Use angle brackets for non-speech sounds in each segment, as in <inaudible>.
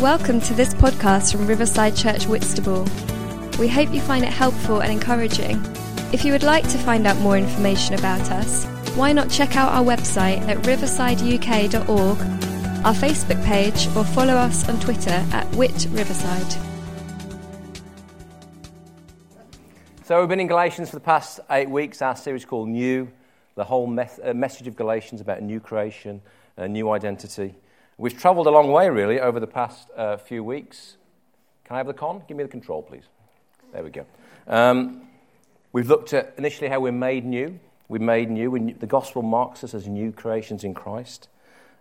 Welcome to this podcast from Riverside Church Whitstable. We hope you find it helpful and encouraging. If you would like to find out more information about us, why not check out our website at riversideuk.org, our Facebook page, or follow us on Twitter at Whit Riverside. So we've been in Galatians for the past eight weeks, our series called New, the whole meth- uh, message of Galatians about a new creation, a new identity. We've travelled a long way, really, over the past uh, few weeks. Can I have the con? Give me the control, please. There we go. Um, we've looked at initially how we're made new. We're made new. We're, the gospel marks us as new creations in Christ.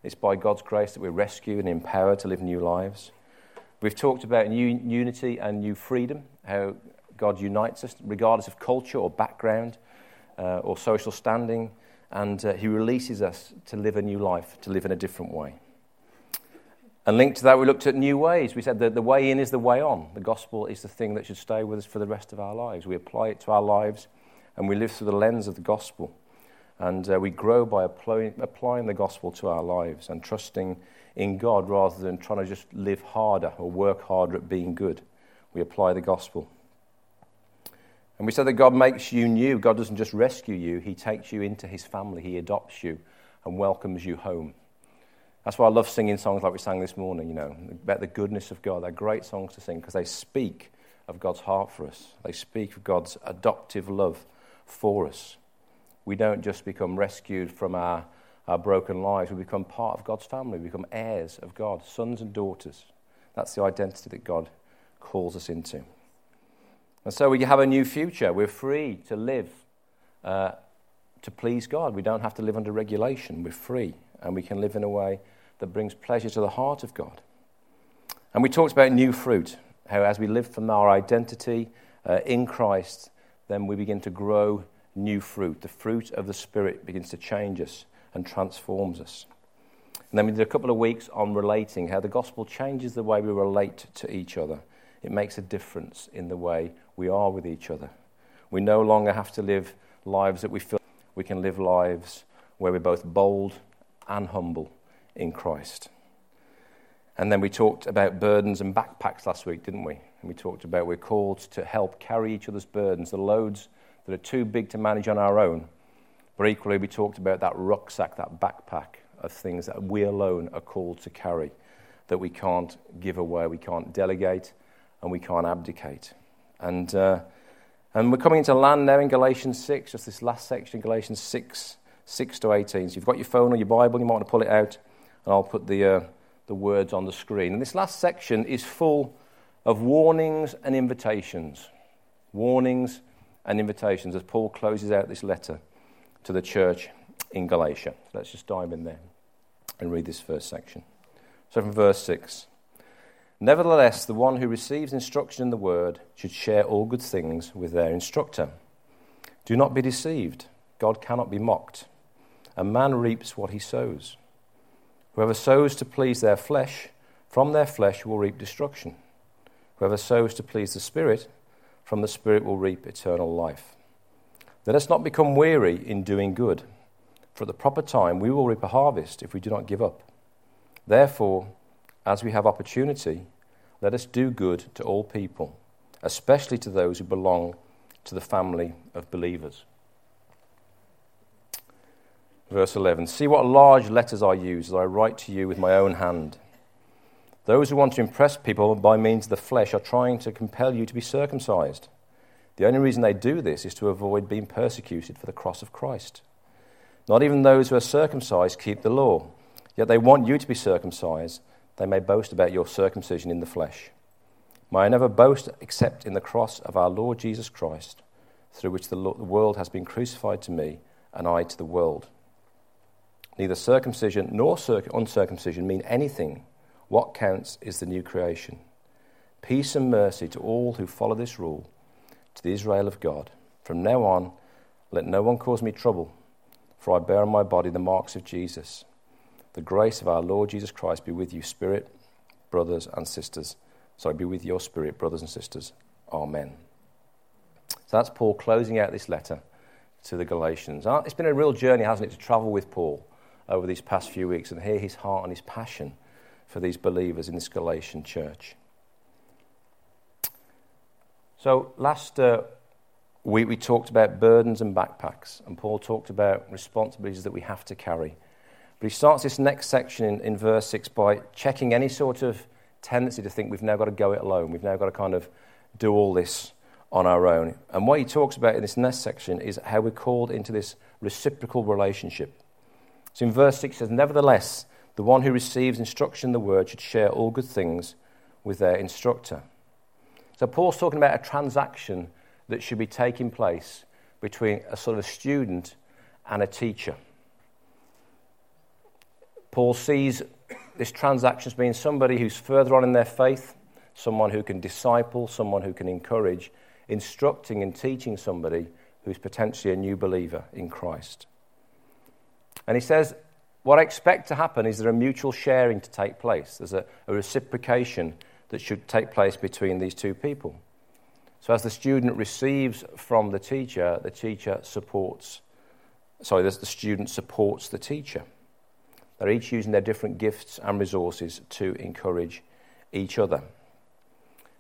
It's by God's grace that we're rescued and empowered to live new lives. We've talked about new unity and new freedom, how God unites us regardless of culture or background uh, or social standing, and uh, He releases us to live a new life, to live in a different way. And linked to that, we looked at new ways. We said that the way in is the way on. The gospel is the thing that should stay with us for the rest of our lives. We apply it to our lives and we live through the lens of the gospel. And uh, we grow by applying, applying the gospel to our lives and trusting in God rather than trying to just live harder or work harder at being good. We apply the gospel. And we said that God makes you new. God doesn't just rescue you, He takes you into His family, He adopts you and welcomes you home. That's why I love singing songs like we sang this morning, you know, about the goodness of God. They're great songs to sing because they speak of God's heart for us, they speak of God's adoptive love for us. We don't just become rescued from our, our broken lives, we become part of God's family, we become heirs of God, sons and daughters. That's the identity that God calls us into. And so we have a new future. We're free to live uh, to please God. We don't have to live under regulation. We're free, and we can live in a way that brings pleasure to the heart of God. And we talked about new fruit, how as we live from our identity uh, in Christ, then we begin to grow new fruit. The fruit of the Spirit begins to change us and transforms us. And then we did a couple of weeks on relating, how the gospel changes the way we relate to each other. It makes a difference in the way we are with each other. We no longer have to live lives that we feel we can live lives where we're both bold and humble in Christ. And then we talked about burdens and backpacks last week, didn't we? And we talked about we're called to help carry each other's burdens, the loads that are too big to manage on our own. But equally, we talked about that rucksack, that backpack of things that we alone are called to carry, that we can't give away, we can't delegate, and we can't abdicate. And, uh, and we're coming into land now in Galatians 6, just this last section, Galatians 6, 6 to 18. So you've got your phone or your Bible, you might want to pull it out, and I'll put the, uh, the words on the screen. And this last section is full of warnings and invitations. Warnings and invitations as Paul closes out this letter to the church in Galatia. Let's just dive in there and read this first section. So from verse 6. Nevertheless, the one who receives instruction in the word should share all good things with their instructor. Do not be deceived. God cannot be mocked. A man reaps what he sows. Whoever sows to please their flesh, from their flesh will reap destruction. Whoever sows to please the Spirit, from the Spirit will reap eternal life. Let us not become weary in doing good, for at the proper time we will reap a harvest if we do not give up. Therefore, as we have opportunity, let us do good to all people, especially to those who belong to the family of believers. Verse 11 See what large letters I use as I write to you with my own hand. Those who want to impress people by means of the flesh are trying to compel you to be circumcised. The only reason they do this is to avoid being persecuted for the cross of Christ. Not even those who are circumcised keep the law, yet they want you to be circumcised they may boast about your circumcision in the flesh. May I never boast except in the cross of our Lord Jesus Christ, through which the world has been crucified to me and I to the world. Neither circumcision nor uncircumcision mean anything. What counts is the new creation. Peace and mercy to all who follow this rule, to the Israel of God. From now on, let no one cause me trouble, for I bear on my body the marks of Jesus. The grace of our Lord Jesus Christ be with you, spirit, brothers and sisters. So be with your spirit, brothers and sisters. Amen. So that's Paul closing out this letter to the Galatians. Uh, it's been a real journey, hasn't it, to travel with Paul over these past few weeks and hear his heart and his passion for these believers in this Galatian church. So, last uh, week we talked about burdens and backpacks, and Paul talked about responsibilities that we have to carry. But he starts this next section in, in verse 6 by checking any sort of tendency to think we've now got to go it alone. We've now got to kind of do all this on our own. And what he talks about in this next section is how we're called into this reciprocal relationship. So in verse 6 it says, Nevertheless, the one who receives instruction in the word should share all good things with their instructor. So Paul's talking about a transaction that should be taking place between a sort of a student and a teacher. Paul sees this transaction as being somebody who's further on in their faith, someone who can disciple, someone who can encourage, instructing and teaching somebody who's potentially a new believer in Christ. And he says, What I expect to happen is there a mutual sharing to take place. There's a, a reciprocation that should take place between these two people. So, as the student receives from the teacher, the teacher supports, sorry, the student supports the teacher. They're each using their different gifts and resources to encourage each other.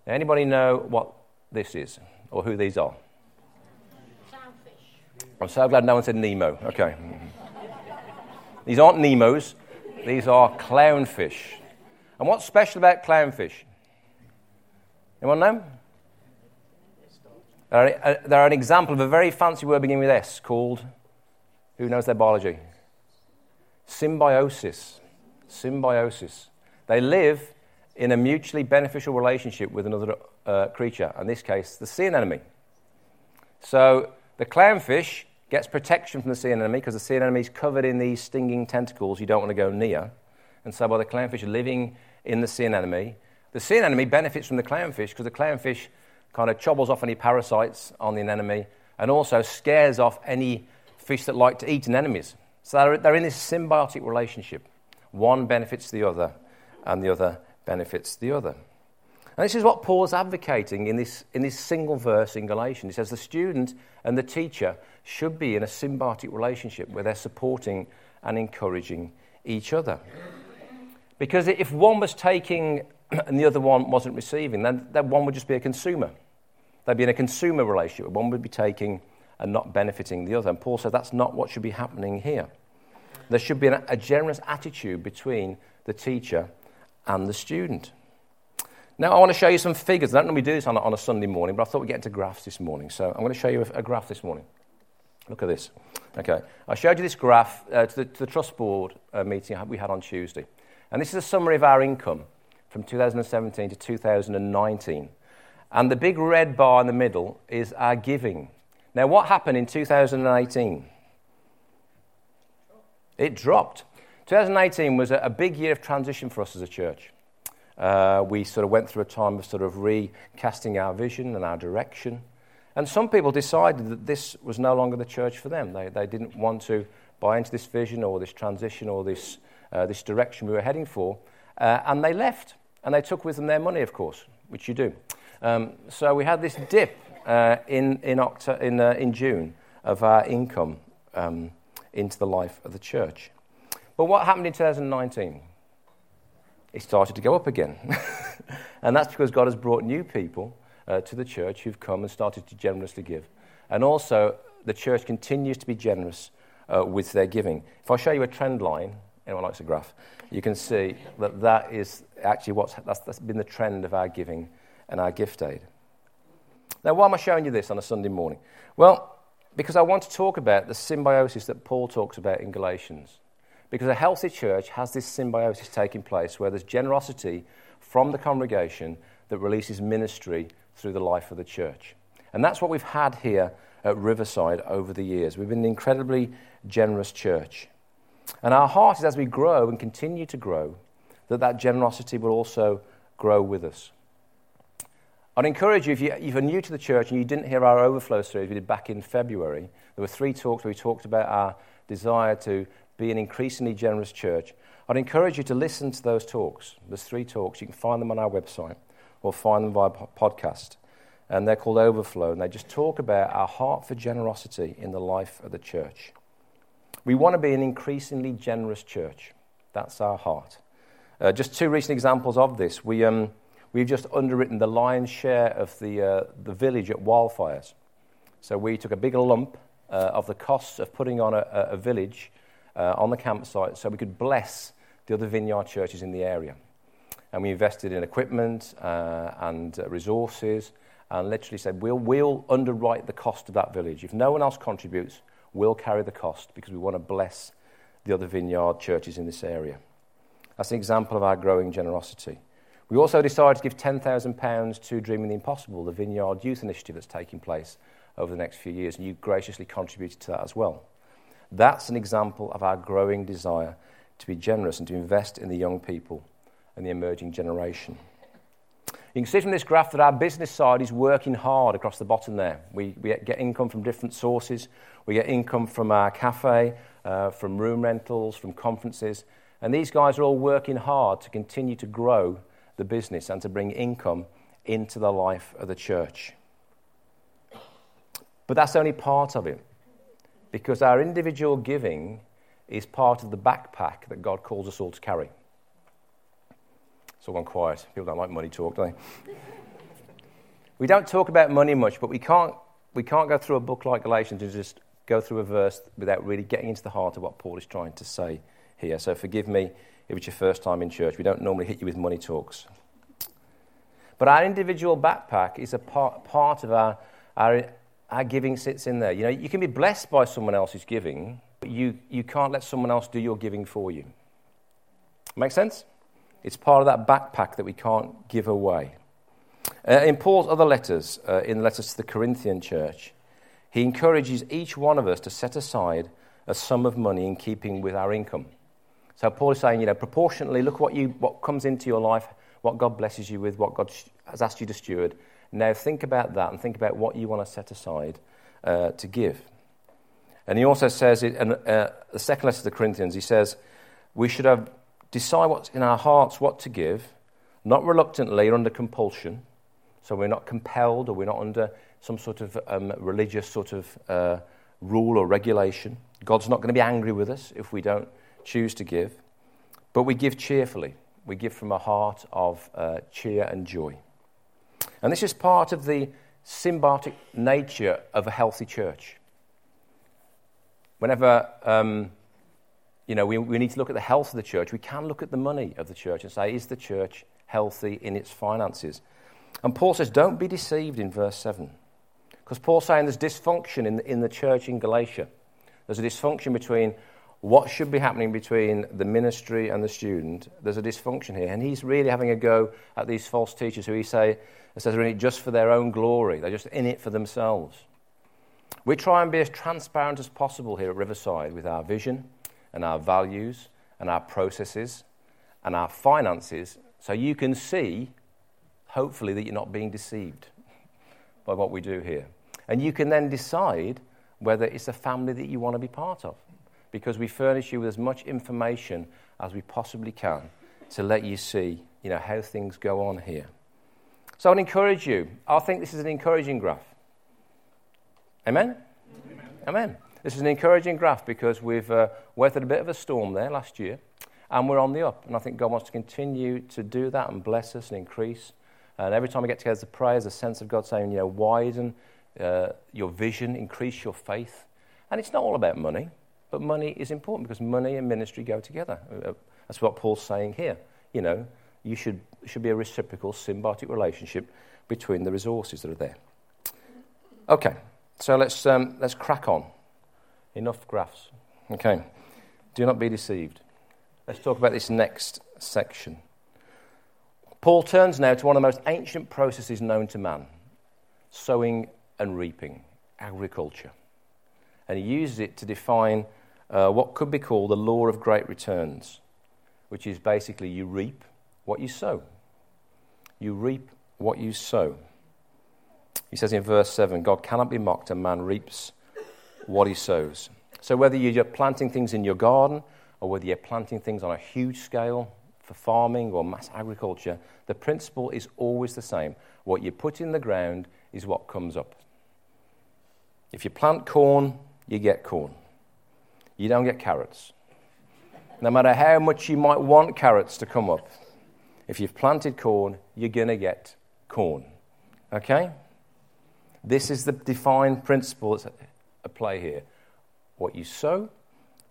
Now, anybody know what this is or who these are? I'm so glad no one said Nemo. Okay. These aren't Nemos, these are clownfish. And what's special about clownfish? Anyone know? They're, uh, they're an example of a very fancy word beginning with S called, who knows their biology? Symbiosis. Symbiosis. They live in a mutually beneficial relationship with another uh, creature, in this case, the sea anemone. So the clownfish gets protection from the sea anemone because the sea anemone is covered in these stinging tentacles you don't want to go near. And so by the clownfish living in the sea anemone, the sea anemone benefits from the clownfish because the clownfish kind of chobbles off any parasites on the anemone and also scares off any fish that like to eat anemones. So they're, they're in this symbiotic relationship. One benefits the other, and the other benefits the other. And this is what Paul's advocating in this, in this single verse in Galatians. He says the student and the teacher should be in a symbiotic relationship where they're supporting and encouraging each other. Because if one was taking <clears throat> and the other one wasn't receiving, then, then one would just be a consumer. They'd be in a consumer relationship. One would be taking and not benefiting the other. And Paul said that's not what should be happening here. There should be a generous attitude between the teacher and the student. Now, I want to show you some figures. I don't normally do this on a, on a Sunday morning, but I thought we'd get into graphs this morning. So I'm going to show you a, a graph this morning. Look at this. Okay. I showed you this graph uh, to, the, to, the, Trust Board uh, meeting we had on Tuesday. And this is a summary of our income from 2017 to 2019. And the big red bar in the middle is our giving. Now, what happened in 2018? It dropped. 2018 was a, a big year of transition for us as a church. Uh, we sort of went through a time of sort of recasting our vision and our direction. And some people decided that this was no longer the church for them. They, they didn't want to buy into this vision or this transition or this, uh, this direction we were heading for. Uh, and they left. And they took with them their money, of course, which you do. Um, so we had this dip uh, in, in, Octo- in, uh, in June of our income um, into the life of the church. But what happened in 2019? It started to go up again. <laughs> and that's because God has brought new people uh, to the church who've come and started to generously give. And also, the church continues to be generous uh, with their giving. If I show you a trend line, anyone likes a graph, you can see that that is actually what's that's, that's been the trend of our giving and our gift aid. Now, why am I showing you this on a Sunday morning? Well, because I want to talk about the symbiosis that Paul talks about in Galatians. Because a healthy church has this symbiosis taking place where there's generosity from the congregation that releases ministry through the life of the church. And that's what we've had here at Riverside over the years. We've been an incredibly generous church. And our heart is as we grow and continue to grow, that that generosity will also grow with us. I'd encourage you, if, you, if you're new to the church and you didn't hear our overflow series we did back in February, there were three talks where we talked about our desire to be an increasingly generous church. I'd encourage you to listen to those talks. There's three talks. You can find them on our website or find them via podcast. And they're called Overflow, and they just talk about our heart for generosity in the life of the church. We want to be an increasingly generous church. That's our heart. Uh, just two recent examples of this. We, um, we've just underwritten the lion's share of the, uh, the village at wildfires. So we took a big lump uh, of the costs of putting on a, a village uh, on the campsite so we could bless the other vineyard churches in the area. And we invested in equipment uh, and uh, resources and literally said, we'll, we'll underwrite the cost of that village. If no one else contributes, we'll carry the cost because we want to bless the other vineyard churches in this area. That's an example of our growing generosity. We also decided to give £10,000 to Dreaming the Impossible, the Vineyard Youth Initiative that's taking place over the next few years, and you graciously contributed to that as well. That's an example of our growing desire to be generous and to invest in the young people and the emerging generation. You can see from this graph that our business side is working hard across the bottom there. We, we get income from different sources. We get income from our cafe, uh, from room rentals, from conferences. And these guys are all working hard to continue to grow the business and to bring income into the life of the church. But that's only part of it, because our individual giving is part of the backpack that God calls us all to carry. It's all gone quiet. People don't like money talk, do they? we don't talk about money much, but we can't, we can't go through a book like Galatians and just go through a verse without really getting into the heart of what Paul is trying to say here. So forgive me if it's your first time in church. We don't normally hit you with money talks. But our individual backpack is a part, part of our, our, our giving sits in there. You know, you can be blessed by someone else's giving, but you, you can't let someone else do your giving for you. Make sense? It's part of that backpack that we can't give away. Uh, in Paul's other letters, uh, in letters to the Corinthian church, he encourages each one of us to set aside a sum of money in keeping with our income. So Paul is saying, you know, proportionately, look what, you, what comes into your life, what God blesses you with, what God has asked you to steward. Now think about that and think about what you want to set aside uh, to give. And he also says, it, and, uh, the second letter to the Corinthians, he says, we should have decide what's in our hearts what to give, not reluctantly or under compulsion. So we're not compelled or we're not under some sort of um, religious sort of uh, rule or regulation. God's not going to be angry with us if we don't choose to give, but we give cheerfully. We give from a heart of uh, cheer and joy. And this is part of the symbiotic nature of a healthy church. Whenever um, you know, we, we need to look at the health of the church, we can look at the money of the church and say, is the church healthy in its finances? And Paul says, don't be deceived in verse 7. Because Paul's saying there's dysfunction in the, in the church in Galatia. There's a dysfunction between what should be happening between the ministry and the student, there's a dysfunction here. And he's really having a go at these false teachers who he say, says they're in it just for their own glory. They're just in it for themselves. We try and be as transparent as possible here at Riverside with our vision and our values and our processes and our finances so you can see, hopefully, that you're not being deceived by what we do here. And you can then decide whether it's a family that you want to be part of because we furnish you with as much information as we possibly can to let you see you know, how things go on here. So I'd encourage you. I think this is an encouraging graph. Amen? Amen. Amen. This is an encouraging graph because we've uh, weathered a bit of a storm there last year and we're on the up. And I think God wants to continue to do that and bless us and increase. And every time we get together to pray, there's a sense of God saying, you know, widen uh, your vision, increase your faith. And it's not all about money. But money is important because money and ministry go together. Uh, that's what Paul's saying here. You know, you should, should be a reciprocal, symbiotic relationship between the resources that are there. Okay, so let's, um, let's crack on. Enough graphs. Okay, do not be deceived. Let's talk about this next section. Paul turns now to one of the most ancient processes known to man sowing and reaping, agriculture. And he uses it to define uh, what could be called the law of great returns, which is basically you reap what you sow. You reap what you sow. He says in verse 7 God cannot be mocked, and man reaps what he sows. So, whether you're planting things in your garden or whether you're planting things on a huge scale for farming or mass agriculture, the principle is always the same. What you put in the ground is what comes up. If you plant corn, you get corn. You don't get carrots. No matter how much you might want carrots to come up, if you've planted corn, you're going to get corn. Okay? This is the defined principle that's at play here. What you sow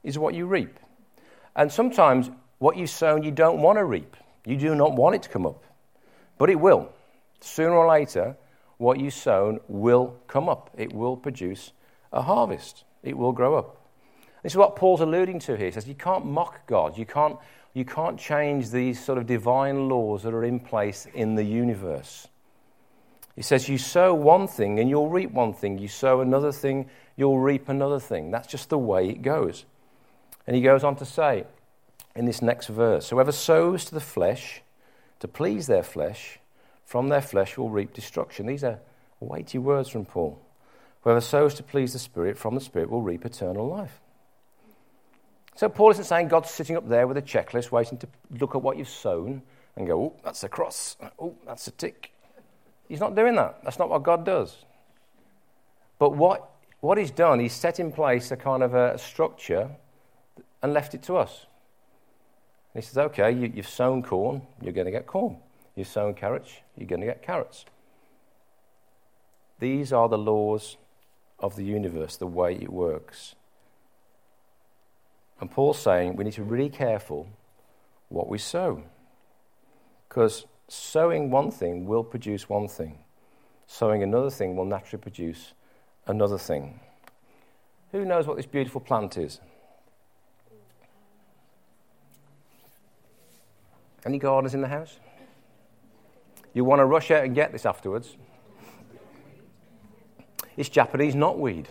is what you reap. And sometimes what you sow you don't want to reap. You do not want it to come up. But it will. Sooner or later, what you sown will come up. It will produce a harvest. It will grow up. This is what Paul's alluding to here. He says you can't mock God. You can't, you can't change these sort of divine laws that are in place in the universe. He says you sow one thing and you'll reap one thing. You sow another thing, you'll reap another thing. That's just the way it goes. And he goes on to say in this next verse Whoever sows to the flesh, to please their flesh, from their flesh will reap destruction. These are weighty words from Paul. Whoever sows to please the Spirit, from the Spirit will reap eternal life. So Paul isn't saying God's sitting up there with a checklist waiting to look at what you've sown and go, oh, that's a cross. Oh, that's a tick. He's not doing that. That's not what God does. But what, what he's done, he's set in place a kind of a structure and left it to us. And he says, okay, you, you've sown corn, you're going to get corn. You've sown carrots, you're going to get carrots. These are the laws of the universe, the way it works. And Paul's saying we need to be really careful what we sow. Because sowing one thing will produce one thing, sowing another thing will naturally produce another thing. Who knows what this beautiful plant is? Any gardeners in the house? You want to rush out and get this afterwards. It's Japanese knotweed.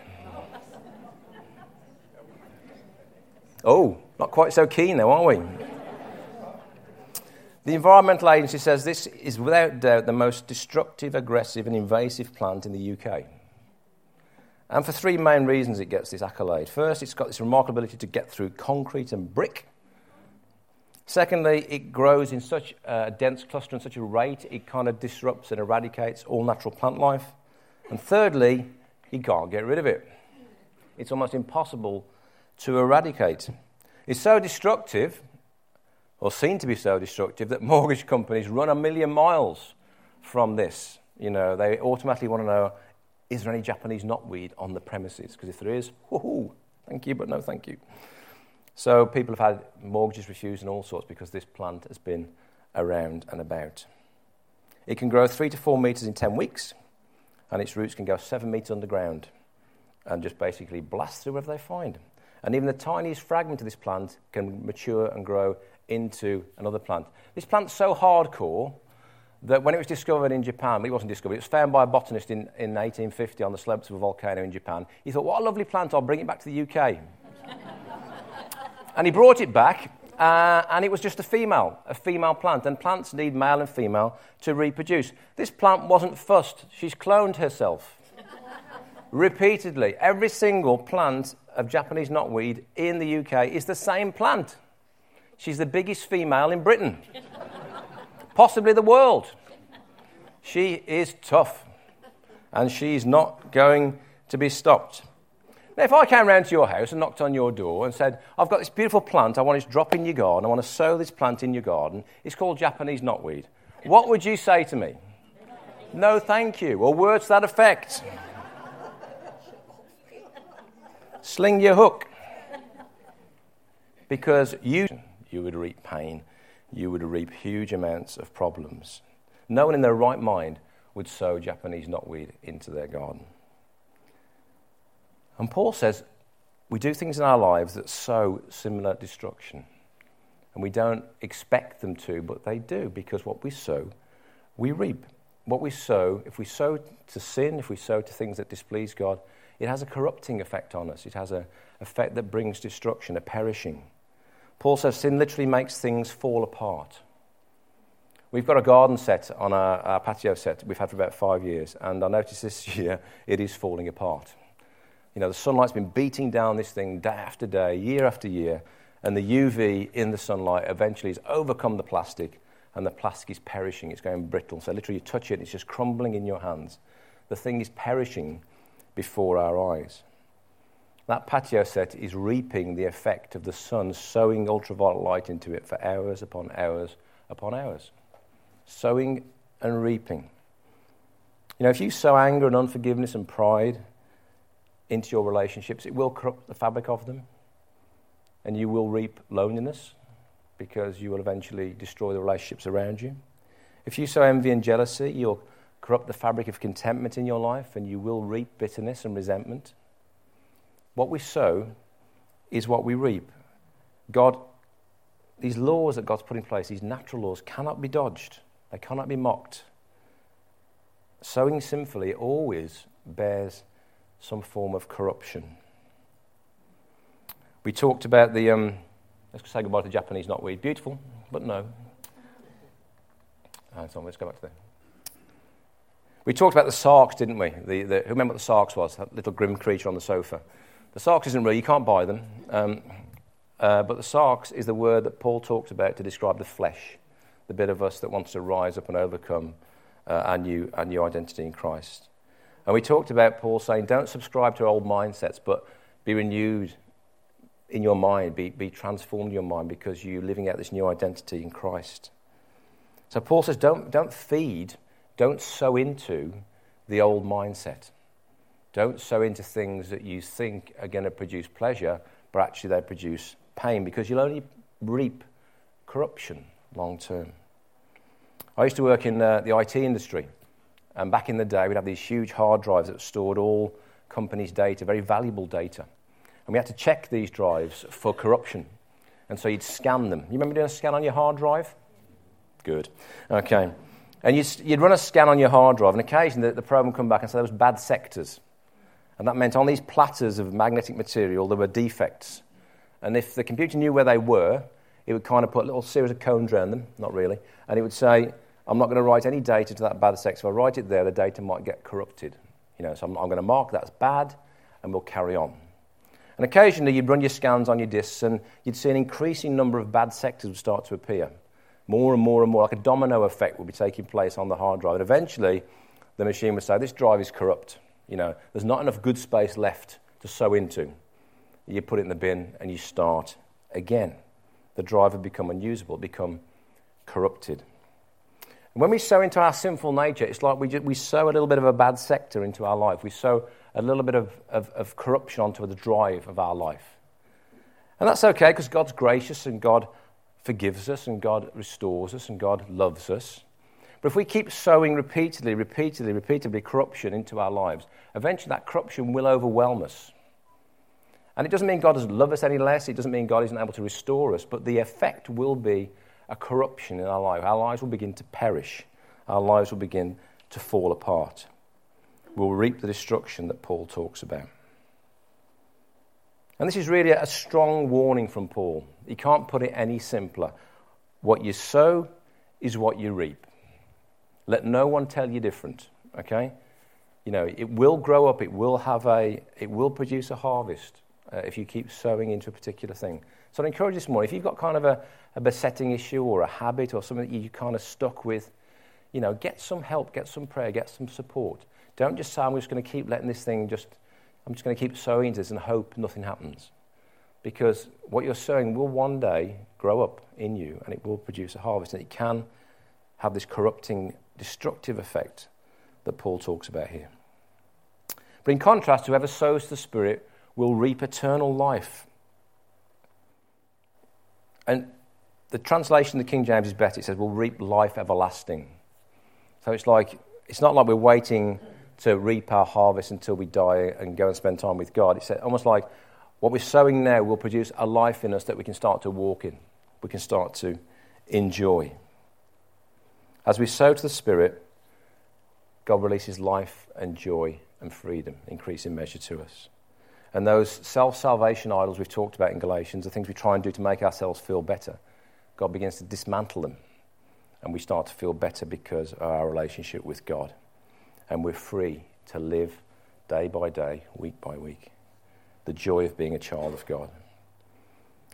Oh, not quite so keen though, are we? The Environmental Agency says this is without doubt the most destructive, aggressive, and invasive plant in the UK. And for three main reasons it gets this accolade. First, it's got this remarkable ability to get through concrete and brick. Secondly, it grows in such a dense cluster and such a rate, it kind of disrupts and eradicates all natural plant life. And thirdly, you can't get rid of it. It's almost impossible to eradicate. It's so destructive or seen to be so destructive that mortgage companies run a million miles from this. You know, they automatically want to know is there any Japanese knotweed on the premises? Because if there is, woohoo, thank you, but no thank you. So people have had mortgages refused and all sorts because this plant has been around and about. It can grow three to four meters in 10 weeks, and its roots can go seven meters underground and just basically blast through wherever they find. And even the tiniest fragment of this plant can mature and grow into another plant. This plant's so hardcore that when it was discovered in Japan, it wasn't discovered, it was found by a botanist in, in 1850 on the slopes of a volcano in Japan. He thought, what a lovely plant, I'll bring it back to the UK. <laughs> and he brought it back, uh, and it was just a female, a female plant. And plants need male and female to reproduce. This plant wasn't fussed, she's cloned herself. <laughs> Repeatedly, every single plant of Japanese knotweed in the UK is the same plant. She's the biggest female in Britain, <laughs> possibly the world. She is tough, and she's not going to be stopped. Now, if I came round to your house and knocked on your door and said, I've got this beautiful plant I want to drop in your garden, I want to sow this plant in your garden, it's called Japanese knotweed, what would you say to me? No, thank you, or words to that effect. Sling your hook. Because you you would reap pain, you would reap huge amounts of problems. No one in their right mind would sow Japanese knotweed into their garden. And Paul says we do things in our lives that sow similar destruction. And we don't expect them to, but they do, because what we sow, we reap. What we sow, if we sow to sin, if we sow to things that displease God, it has a corrupting effect on us. It has an effect that brings destruction, a perishing. Paul says sin literally makes things fall apart. We've got a garden set on our, our, patio set we've had for about five years, and I noticed this <laughs> year it is falling apart. You know, the sunlight's been beating down this thing day after day, year after year, and the UV in the sunlight eventually has overcome the plastic, and the plastic is perishing. It's going brittle. So literally, you touch it, it's just crumbling in your hands. The thing is perishing before our eyes. that patio set is reaping the effect of the sun sowing ultraviolet light into it for hours upon hours upon hours. Sowing and reaping. You know, if you sow anger and unforgiveness and pride into your relationships, it will corrupt the fabric of them. And you will reap loneliness because you will eventually destroy the relationships around you. If you sow envy and jealousy, you'll corrupt the fabric of contentment in your life and you will reap bitterness and resentment. What we sow is what we reap. God, these laws that God's put in place, these natural laws, cannot be dodged, they cannot be mocked. Sowing sinfully always bears some form of corruption. We talked about the, um, let's say goodbye to the Japanese knotweed. Beautiful, but no. And so let's go back to that. We talked about the sarx, didn't we? The, the, who remember what the sarx was? That little grim creature on the sofa. The sarx isn't real, you can't buy them. Um, uh, but the sarx is the word that Paul talks about to describe the flesh, the bit of us that wants to rise up and overcome uh, our, new, our new identity in Christ. And we talked about Paul saying, don't subscribe to old mindsets, but be renewed in your mind, be, be transformed in your mind because you're living out this new identity in Christ. So Paul says, don't, don't feed, don't sow into the old mindset. Don't sow into things that you think are going to produce pleasure, but actually they produce pain because you'll only reap corruption long term. I used to work in uh, the IT industry, and back in the day, we'd have these huge hard drives that stored all companies' data, very valuable data. And we had to check these drives for corruption. And so you'd scan them. You remember doing a scan on your hard drive? Good. Okay. And you'd, you'd run a scan on your hard drive, and occasionally the, the program would come back and say there was bad sectors. And that meant on these platters of magnetic material, there were defects. And if the computer knew where they were, it would kind of put a little series of cones around them, not really, and it would say, I'm not going to write any data to that bad sex. If I write it there, the data might get corrupted. You know, so I'm, I'm going to mark that as bad, and we'll carry on. And occasionally you'd run your scans on your disks, and you'd see an increasing number of bad sectors would start to appear. More and more and more, like a domino effect would be taking place on the hard drive. And eventually, the machine would say, This drive is corrupt. You know, there's not enough good space left to sow into. You put it in the bin and you start again. The drive would become unusable, become corrupted. When we sow into our sinful nature, it's like we, just, we sow a little bit of a bad sector into our life. We sow a little bit of, of, of corruption onto the drive of our life. And that's okay because God's gracious and God forgives us and God restores us and God loves us. But if we keep sowing repeatedly, repeatedly, repeatedly corruption into our lives, eventually that corruption will overwhelm us. And it doesn't mean God doesn't love us any less, it doesn't mean God isn't able to restore us, but the effect will be a corruption in our life. Our lives will begin to perish, our lives will begin to fall apart. We'll reap the destruction that Paul talks about. And this is really a strong warning from Paul. He can't put it any simpler. What you sow is what you reap. Let no one tell you different, okay? You know, it will grow up, it will have a, it will produce a harvest uh, if you keep sowing into a particular thing. So I'd encourage you this morning, if you've got kind of a, a besetting issue or a habit or something that you're kind of stuck with, you know, get some help, get some prayer, get some support. Don't just say, I'm just going to keep letting this thing just, I'm just going to keep sowing this and hope nothing happens. Because what you're sowing will one day grow up in you and it will produce a harvest. And it can have this corrupting destructive effect that Paul talks about here. But in contrast, whoever sows the Spirit will reap eternal life. And the translation of the King James is better. It says, will reap life everlasting. So it's like, it's not like we're waiting to reap our harvest until we die and go and spend time with God. It's almost like what we're sowing now will produce a life in us that we can start to walk in, we can start to enjoy. As we sow to the Spirit, God releases life and joy and freedom, increasing measure to us. And those self salvation idols we've talked about in Galatians, the things we try and do to make ourselves feel better, God begins to dismantle them. And we start to feel better because of our relationship with God. And we're free to live day by day, week by week, the joy of being a child of God.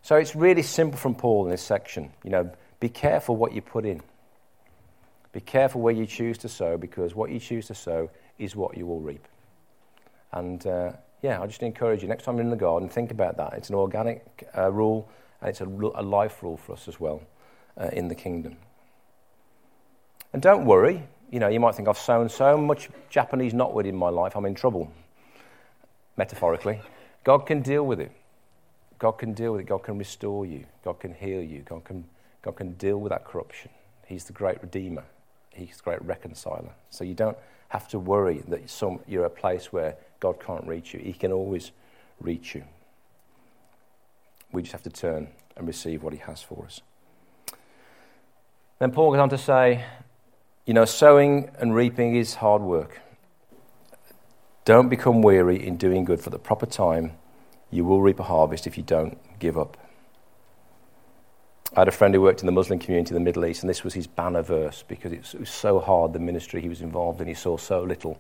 So it's really simple from Paul in this section. You know, be careful what you put in. Be careful where you choose to sow because what you choose to sow is what you will reap. And, uh, Yeah, I just encourage you. Next time you're in the garden, think about that. It's an organic uh, rule, and it's a, a, life rule for us as well uh, in the kingdom. And don't worry. You know, you might think I've sown so much Japanese knotweed in my life, I'm in trouble. Metaphorically, God can deal with it. God can deal with it. God can restore you. God can heal you. God can, God can deal with that corruption. He's the great redeemer. He's the great reconciler. So you don't have to worry that some, you're a place where God can't reach you. He can always reach you. We just have to turn and receive what He has for us. Then Paul goes on to say, you know, sowing and reaping is hard work. Don't become weary in doing good for the proper time. You will reap a harvest if you don't give up. I had a friend who worked in the Muslim community in the Middle East, and this was his banner verse because it was so hard, the ministry he was involved in. He saw so little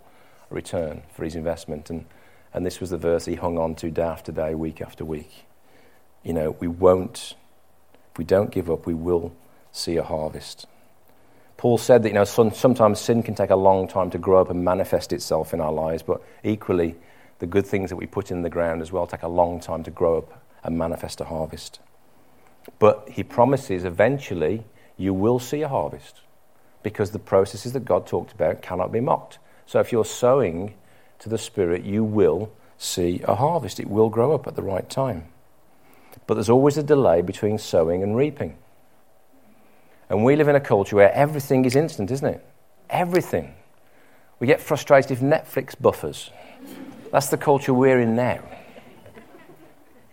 return for his investment. And, and this was the verse he hung on to day after day, week after week. You know, we won't, if we don't give up, we will see a harvest. Paul said that, you know, sometimes sin can take a long time to grow up and manifest itself in our lives, but equally, the good things that we put in the ground as well take a long time to grow up and manifest a harvest. But he promises eventually you will see a harvest because the processes that God talked about cannot be mocked. So if you're sowing to the Spirit, you will see a harvest. It will grow up at the right time. But there's always a delay between sowing and reaping. And we live in a culture where everything is instant, isn't it? Everything. We get frustrated if Netflix buffers. That's the culture we're in now.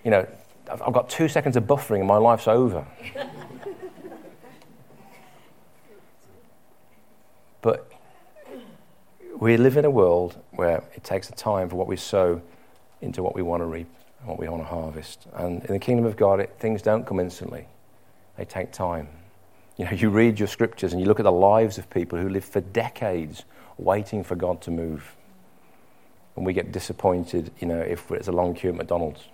You know, I've got two seconds of buffering and my life's over. <laughs> but we live in a world where it takes a time for what we sow into what we want to reap and what we want to harvest. And in the kingdom of God, it, things don't come instantly, they take time. You know, you read your scriptures and you look at the lives of people who live for decades waiting for God to move. And we get disappointed, you know, if it's a long queue at McDonald's.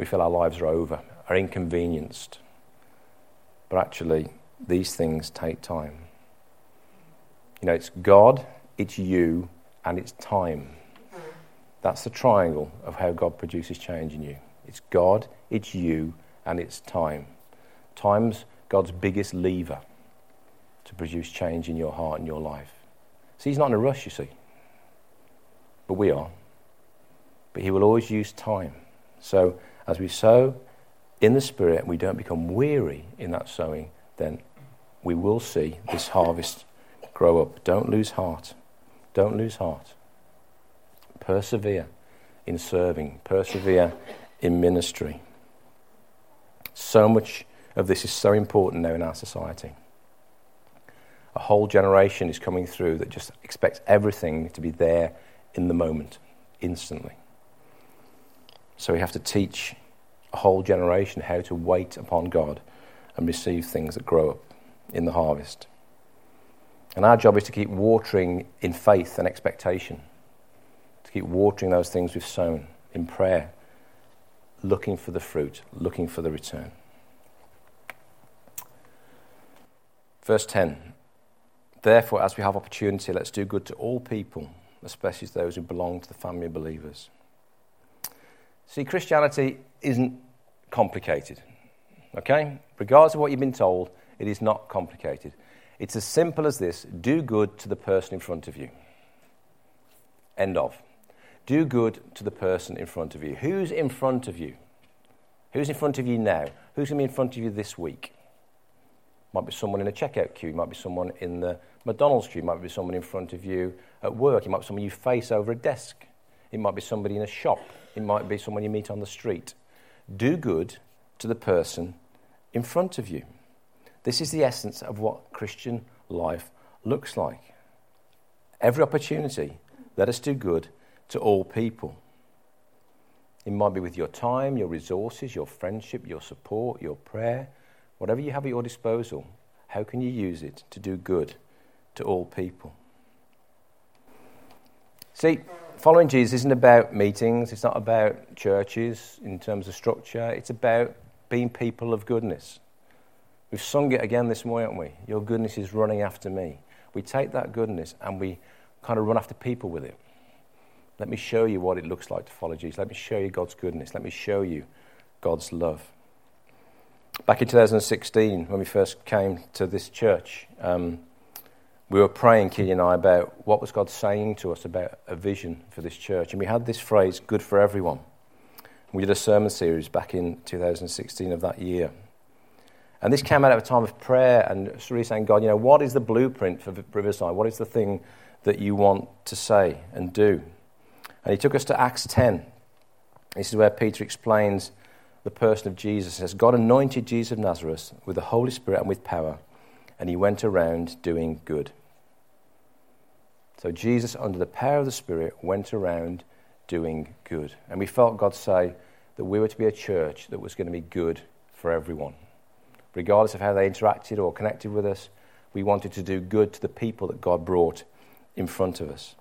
We feel our lives are over, are inconvenienced. But actually, these things take time. You know, it's God, it's you, and it's time. That's the triangle of how God produces change in you. It's God, it's you, and it's time. Time's God's biggest lever to produce change in your heart and your life. See, He's not in a rush, you see. But we are. But He will always use time. So, as we sow in the Spirit, and we don't become weary in that sowing, then we will see this harvest grow up. Don't lose heart. Don't lose heart. Persevere in serving, persevere in ministry. So much of this is so important now in our society. A whole generation is coming through that just expects everything to be there in the moment, instantly. So we have to teach a whole generation how to wait upon God and receive things that grow up in the harvest. And our job is to keep watering in faith and expectation, to keep watering those things we've sown in prayer, looking for the fruit, looking for the return. Verse 10 Therefore, as we have opportunity, let's do good to all people, especially those who belong to the family of believers. See, Christianity isn't complicated. Okay? Regardless of what you've been told, it is not complicated. It's as simple as this do good to the person in front of you. End of. Do good to the person in front of you. Who's in front of you? Who's in front of you now? Who's going to be in front of you this week? Might be someone in a checkout queue. Might be someone in the McDonald's queue. Might be someone in front of you at work. It might be someone you face over a desk. It might be somebody in a shop. It might be someone you meet on the street. Do good to the person in front of you. This is the essence of what Christian life looks like. Every opportunity, let us do good to all people. It might be with your time, your resources, your friendship, your support, your prayer, whatever you have at your disposal. How can you use it to do good to all people? See, following Jesus isn't about meetings, it's not about churches in terms of structure, it's about being people of goodness. We've sung it again this morning, haven't we? Your goodness is running after me. We take that goodness and we kind of run after people with it. Let me show you what it looks like to follow Jesus. Let me show you God's goodness. Let me show you God's love. Back in 2016, when we first came to this church, um, we were praying, Keely and I, about what was God saying to us about a vision for this church. And we had this phrase, good for everyone. We did a sermon series back in 2016 of that year. And this came out of a time of prayer and really saying, God, you know, what is the blueprint for Riverside? What is the thing that you want to say and do? And he took us to Acts 10. This is where Peter explains the person of Jesus. He says, God anointed Jesus of Nazareth with the Holy Spirit and with power, and he went around doing good. So Jesus, under the power of the Spirit, went around doing good. And we felt God say that we were to be a church that was going to be good for everyone. Regardless of how they interacted or connected with us, we wanted to do good to the people that God brought in front of us.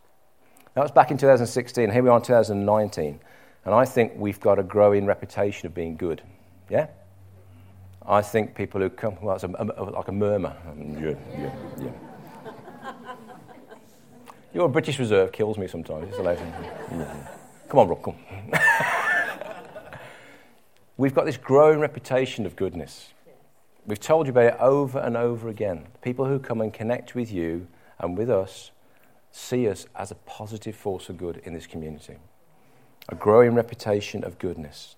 That was back in 2016. Here we are in 2019. And I think we've got a growing reputation of being good. Yeah? I think people who come, well, it's a, a, like a murmur. Mm, yeah, yeah, yeah. Your British Reserve kills me sometimes. It's amazing. Come on, Rob, come. We've got this growing reputation of goodness. We've told you about it over and over again. People who come and connect with you and with us see us as a positive force of good in this community. A growing reputation of goodness.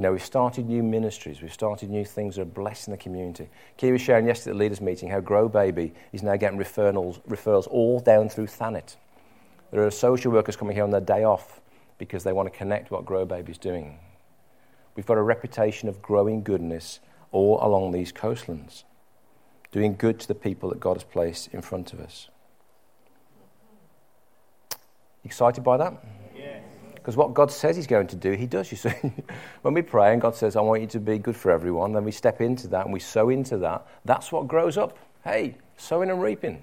You know, we've started new ministries, we've started new things that are blessing the community. Kira was sharing yesterday at the leaders' meeting how Grow Baby is now getting referrals, referrals all down through Thanet. There are social workers coming here on their day off because they want to connect what Grow Baby is doing. We've got a reputation of growing goodness all along these coastlands, doing good to the people that God has placed in front of us. Excited by that? Because what God says He's going to do, He does, you see. <laughs> when we pray and God says, I want you to be good for everyone, then we step into that and we sow into that. That's what grows up. Hey, sowing and reaping.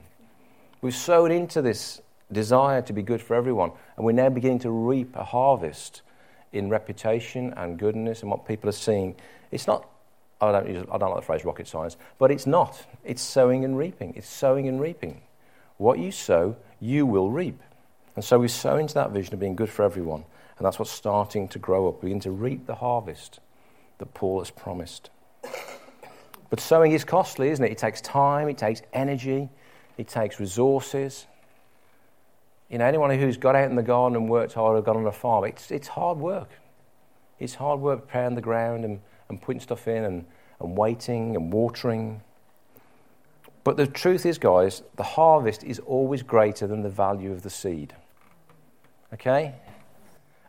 We've sown into this desire to be good for everyone, and we're now beginning to reap a harvest in reputation and goodness and what people are seeing. It's not, I don't, use, I don't like the phrase rocket science, but it's not. It's sowing and reaping. It's sowing and reaping. What you sow, you will reap. And so we sow into that vision of being good for everyone. And that's what's starting to grow up. We begin to reap the harvest that Paul has promised. But sowing is costly, isn't it? It takes time, it takes energy, it takes resources. You know, anyone who's got out in the garden and worked hard or got on a farm, it's, it's hard work. It's hard work preparing the ground and, and putting stuff in and, and waiting and watering. But the truth is, guys, the harvest is always greater than the value of the seed. Okay?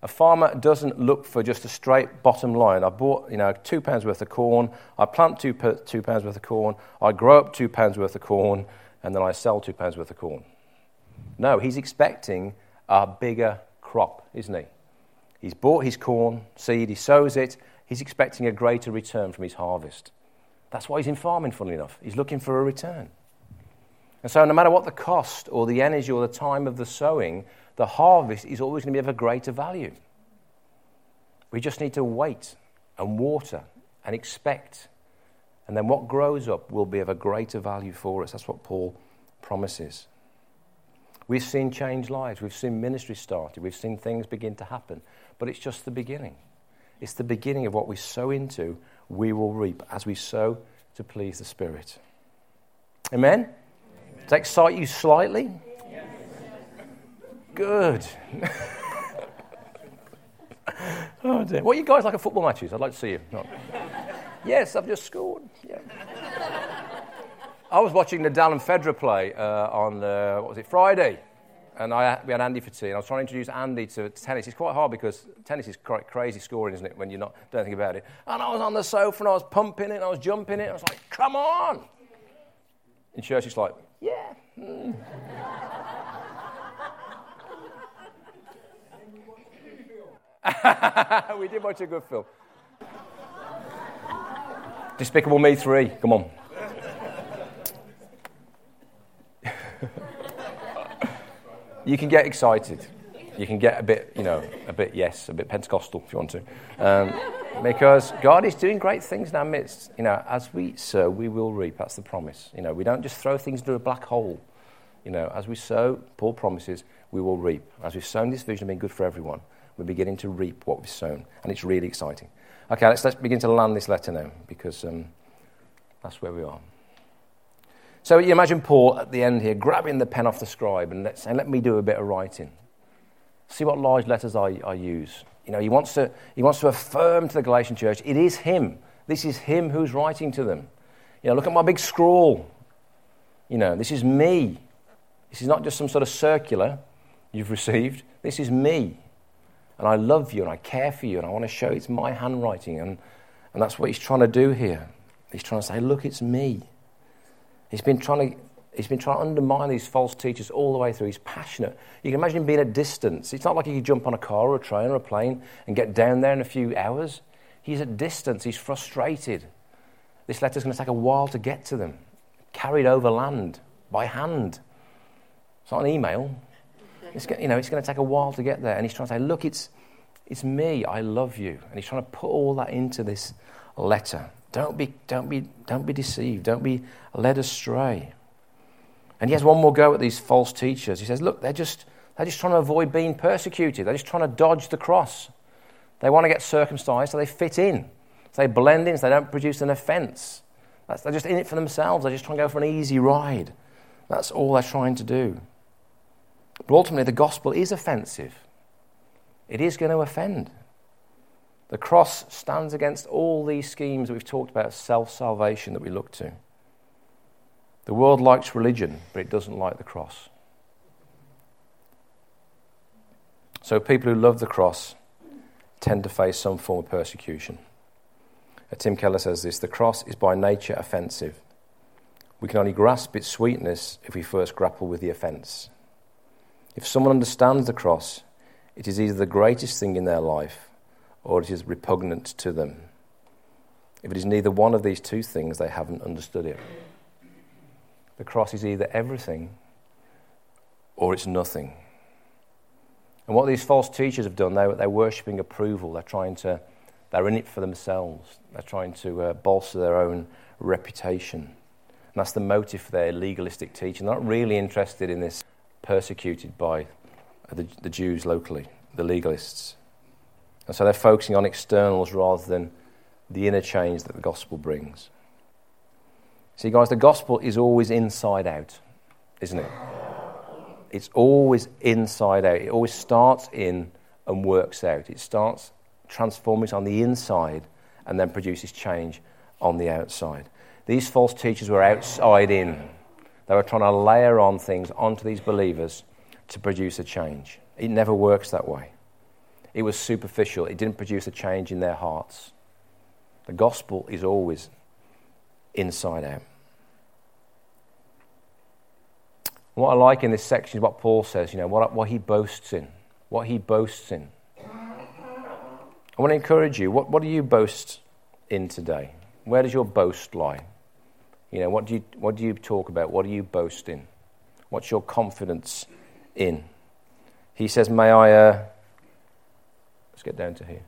A farmer doesn't look for just a straight bottom line. I bought, you know, two pounds worth of corn. I plant two, two pounds worth of corn. I grow up two pounds worth of corn, and then I sell two pounds worth of corn. No, he's expecting a bigger crop, isn't he? He's bought his corn seed, he sows it, he's expecting a greater return from his harvest. That's why he's in farming, funnily enough. He's looking for a return. And so, no matter what the cost or the energy or the time of the sowing, the harvest is always going to be of a greater value. We just need to wait and water and expect. And then what grows up will be of a greater value for us. That's what Paul promises. We've seen change lives. We've seen ministry started. We've seen things begin to happen. But it's just the beginning. It's the beginning of what we sow into, we will reap as we sow to please the Spirit. Amen? Amen. Does that excite you slightly? Good. <laughs> oh dear. What are you guys like at football matches? I'd like to see you. No. yes, I've just scored. Yeah. I was watching Nadal and Federer play uh, on, uh, what was it, Friday. And I, we had Andy for tea, and I was trying to introduce Andy to, tennis. It's quite hard because tennis is quite crazy scoring, isn't it, when you're not don't think about it. And I was on the sofa and I was pumping it, and I was jumping it. I was like, come on! In church, it's like, yeah. Mm. <laughs> we did watch a good film. Despicable Me 3, come on. you can get excited. You can get a bit, you know, a bit yes, a bit Pentecostal if you want to. Um, because God is doing great things in our midst. You know, as we sow, we will reap. That's the promise. You know, we don't just throw things into a black hole. You know, as we sow, Paul promises, we will reap. As we've sown this vision of being good for everyone, we're beginning to reap what we've sown. And it's really exciting. Okay, let's, let's begin to land this letter now because um, that's where we are. So you imagine Paul at the end here grabbing the pen off the scribe and saying, let me do a bit of writing. See what large letters I, I use. You know, he wants, to, he wants to affirm to the Galatian church, it is him. This is him who's writing to them. You know, look at my big scrawl. You know, this is me. This is not just some sort of circular you've received. This is me. And I love you and I care for you and I want to show it's my handwriting. And, and that's what he's trying to do here. He's trying to say, look, it's me. He's been trying to. He's been trying to undermine these false teachers all the way through. He's passionate. You can imagine him being at distance. It's not like he could jump on a car or a train or a plane and get down there in a few hours. He's at distance. He's frustrated. This letter's going to take a while to get to them, carried over land by hand. It's not an email. It's, you know, it's going to take a while to get there. And he's trying to say, look, it's, it's me. I love you. And he's trying to put all that into this letter. Don't be, don't be, don't be deceived. Don't be led astray. And he has one more go at these false teachers. He says, look, they're just, they're just trying to avoid being persecuted. They're just trying to dodge the cross. They want to get circumcised so they fit in. So they blend in so they don't produce an offense. That's, they're just in it for themselves. They're just trying to go for an easy ride. That's all they're trying to do. But ultimately, the gospel is offensive. It is going to offend. The cross stands against all these schemes that we've talked about self salvation that we look to. The world likes religion, but it doesn't like the cross. So people who love the cross tend to face some form of persecution. Uh, Tim Keller says this the cross is by nature offensive. We can only grasp its sweetness if we first grapple with the offence. If someone understands the cross, it is either the greatest thing in their life or it is repugnant to them. If it is neither one of these two things, they haven't understood it. The cross is either everything or it's nothing. And what these false teachers have done, they're, they're worshipping approval. They're trying to, they're in it for themselves. They're trying to uh, bolster their own reputation. And that's the motive for their legalistic teaching. They're not really interested in this persecuted by the, the Jews locally, the legalists. And so they're focusing on externals rather than the inner change that the gospel brings. See, guys, the gospel is always inside out, isn't it? It's always inside out. It always starts in and works out. It starts transforming on the inside and then produces change on the outside. These false teachers were outside in. They were trying to layer on things onto these believers to produce a change. It never works that way. It was superficial, it didn't produce a change in their hearts. The gospel is always inside out. What I like in this section is what Paul says, you know, what, what he boasts in. What he boasts in. I want to encourage you. What, what do you boast in today? Where does your boast lie? You know, what do you, what do you talk about? What do you boast in? What's your confidence in? He says, May I. Uh, let's get down to here.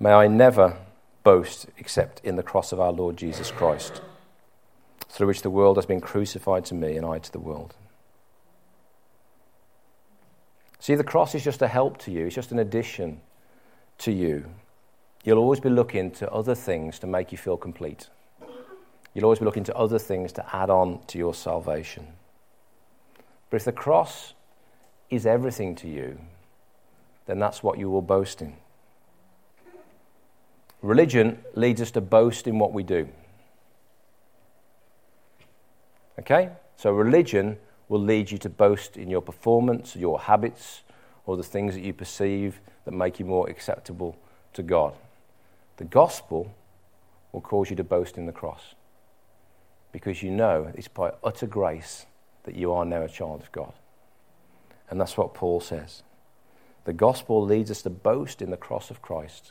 May I never boast except in the cross of our Lord Jesus Christ, through which the world has been crucified to me and I to the world. See, the cross is just a help to you, it's just an addition to you. You'll always be looking to other things to make you feel complete. You'll always be looking to other things to add on to your salvation. But if the cross is everything to you, then that's what you will boast in. Religion leads us to boast in what we do. Okay? So religion will lead you to boast in your performance, your habits, or the things that you perceive that make you more acceptable to God. The gospel will cause you to boast in the cross because you know it's by utter grace that you are now a child of God. And that's what Paul says. The gospel leads us to boast in the cross of Christ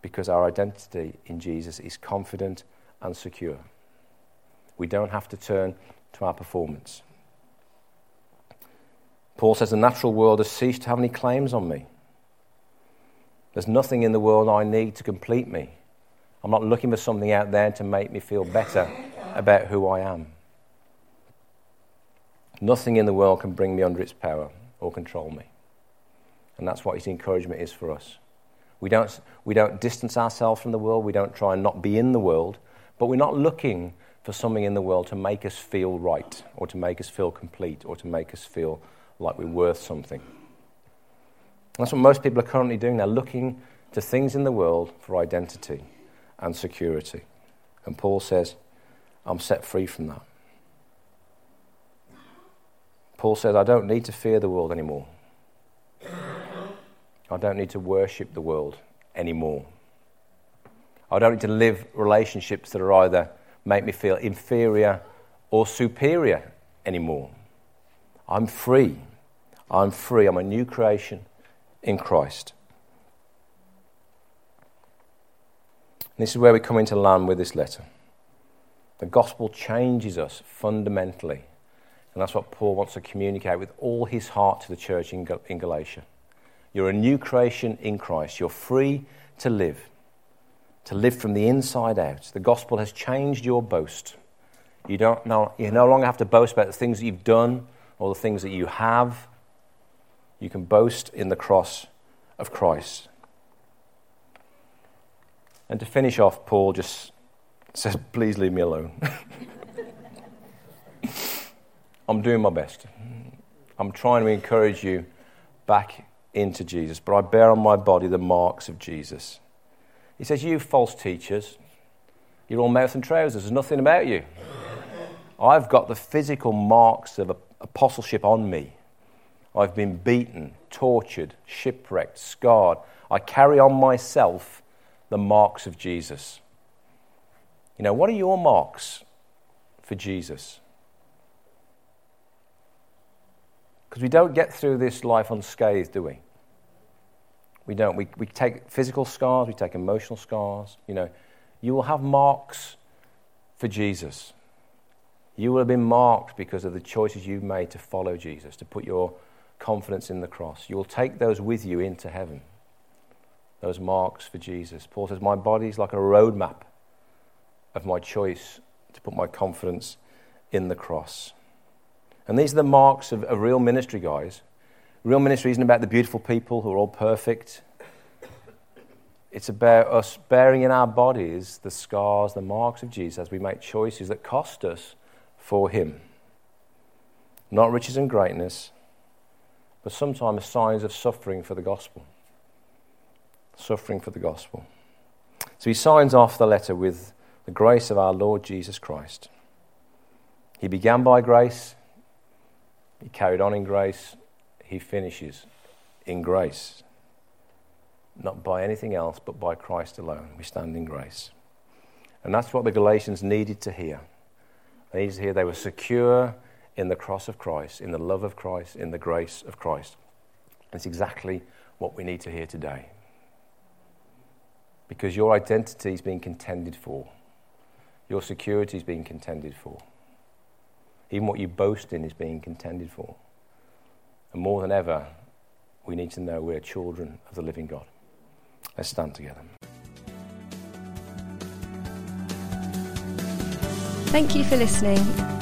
because our identity in Jesus is confident and secure. We don't have to turn to our performance. Paul says the natural world has ceased to have any claims on me. There's nothing in the world I need to complete me. I'm not looking for something out there to make me feel better about who I am. Nothing in the world can bring me under its power or control me. And that's what his encouragement is for us. We don't, we don't distance ourselves from the world, we don't try and not be in the world, but we're not looking for something in the world to make us feel right, or to make us feel complete, or to make us feel like we're worth something. That's what most people are currently doing. They're looking to things in the world for identity and security. And Paul says, I'm set free from that. Paul says, I don't need to fear the world anymore. I don't need to worship the world anymore. I don't need to live relationships that are either make me feel inferior or superior anymore. I'm free. I'm free. I'm a new creation in Christ. And this is where we come into land with this letter. The gospel changes us fundamentally. And that's what Paul wants to communicate with all his heart to the church in, Gal- in Galatia. You're a new creation in Christ. You're free to live, to live from the inside out. The gospel has changed your boast. You, don't no, you no longer have to boast about the things that you've done or the things that you have. You can boast in the cross of Christ. And to finish off, Paul just says, Please leave me alone. <laughs> I'm doing my best. I'm trying to encourage you back into Jesus, but I bear on my body the marks of Jesus. He says, You false teachers, you're all mouth and trousers, there's nothing about you. I've got the physical marks of apostleship on me. I've been beaten, tortured, shipwrecked, scarred. I carry on myself the marks of Jesus. You know, what are your marks for Jesus? Because we don't get through this life unscathed, do we? We don't. We, we take physical scars, we take emotional scars. You know, you will have marks for Jesus. You will have been marked because of the choices you've made to follow Jesus, to put your confidence in the cross. You will take those with you into heaven, those marks for Jesus. Paul says, My body is like a roadmap of my choice to put my confidence in the cross. And these are the marks of, of real ministry, guys. Real ministry isn't about the beautiful people who are all perfect. It's about us bearing in our bodies the scars, the marks of Jesus as we make choices that cost us for Him. Not riches and greatness, but sometimes signs of suffering for the gospel. Suffering for the gospel. So he signs off the letter with the grace of our Lord Jesus Christ. He began by grace, he carried on in grace, he finishes in grace. Not by anything else, but by Christ alone. We stand in grace. And that's what the Galatians needed to hear. They needed to hear they were secure in the cross of Christ, in the love of Christ, in the grace of Christ. It's exactly what we need to hear today. Because your identity is being contended for, your security is being contended for. Even what you boast in is being contended for. And more than ever, we need to know we're children of the living God. Let's stand together. Thank you for listening.